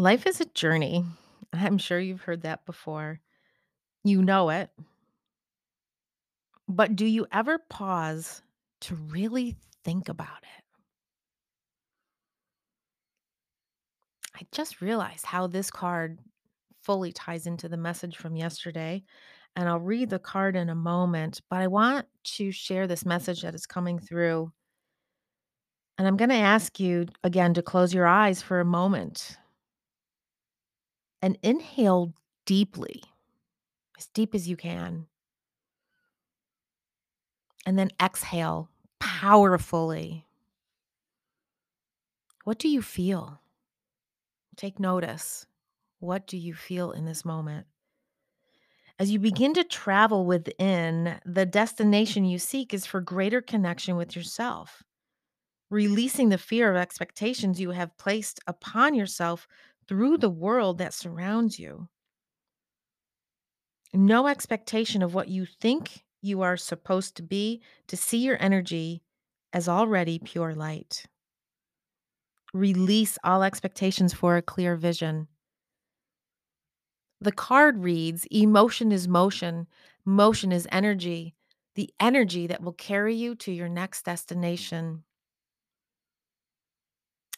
Life is a journey. I'm sure you've heard that before. You know it. But do you ever pause to really think about it? I just realized how this card fully ties into the message from yesterday, and I'll read the card in a moment, but I want to share this message that is coming through. And I'm going to ask you again to close your eyes for a moment and inhale deeply, as deep as you can. And then exhale powerfully. What do you feel? Take notice. What do you feel in this moment? As you begin to travel within, the destination you seek is for greater connection with yourself, releasing the fear of expectations you have placed upon yourself through the world that surrounds you. No expectation of what you think you are supposed to be to see your energy as already pure light. Release all expectations for a clear vision. The card reads Emotion is motion, motion is energy, the energy that will carry you to your next destination.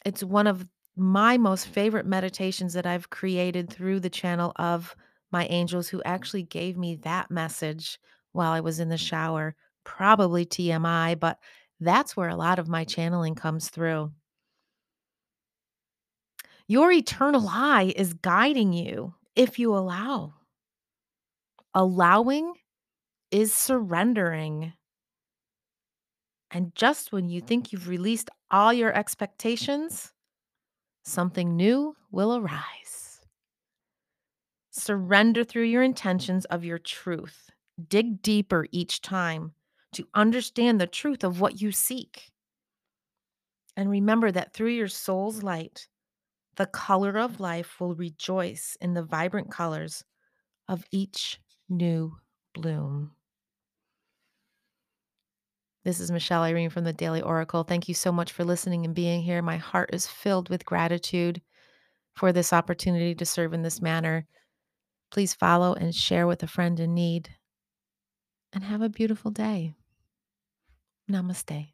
It's one of my most favorite meditations that I've created through the channel of my angels who actually gave me that message while I was in the shower. Probably TMI, but that's where a lot of my channeling comes through. Your eternal eye is guiding you if you allow. Allowing is surrendering. And just when you think you've released all your expectations, something new will arise. Surrender through your intentions of your truth. Dig deeper each time to understand the truth of what you seek. And remember that through your soul's light, the color of life will rejoice in the vibrant colors of each new bloom. This is Michelle Irene from the Daily Oracle. Thank you so much for listening and being here. My heart is filled with gratitude for this opportunity to serve in this manner. Please follow and share with a friend in need. And have a beautiful day. Namaste.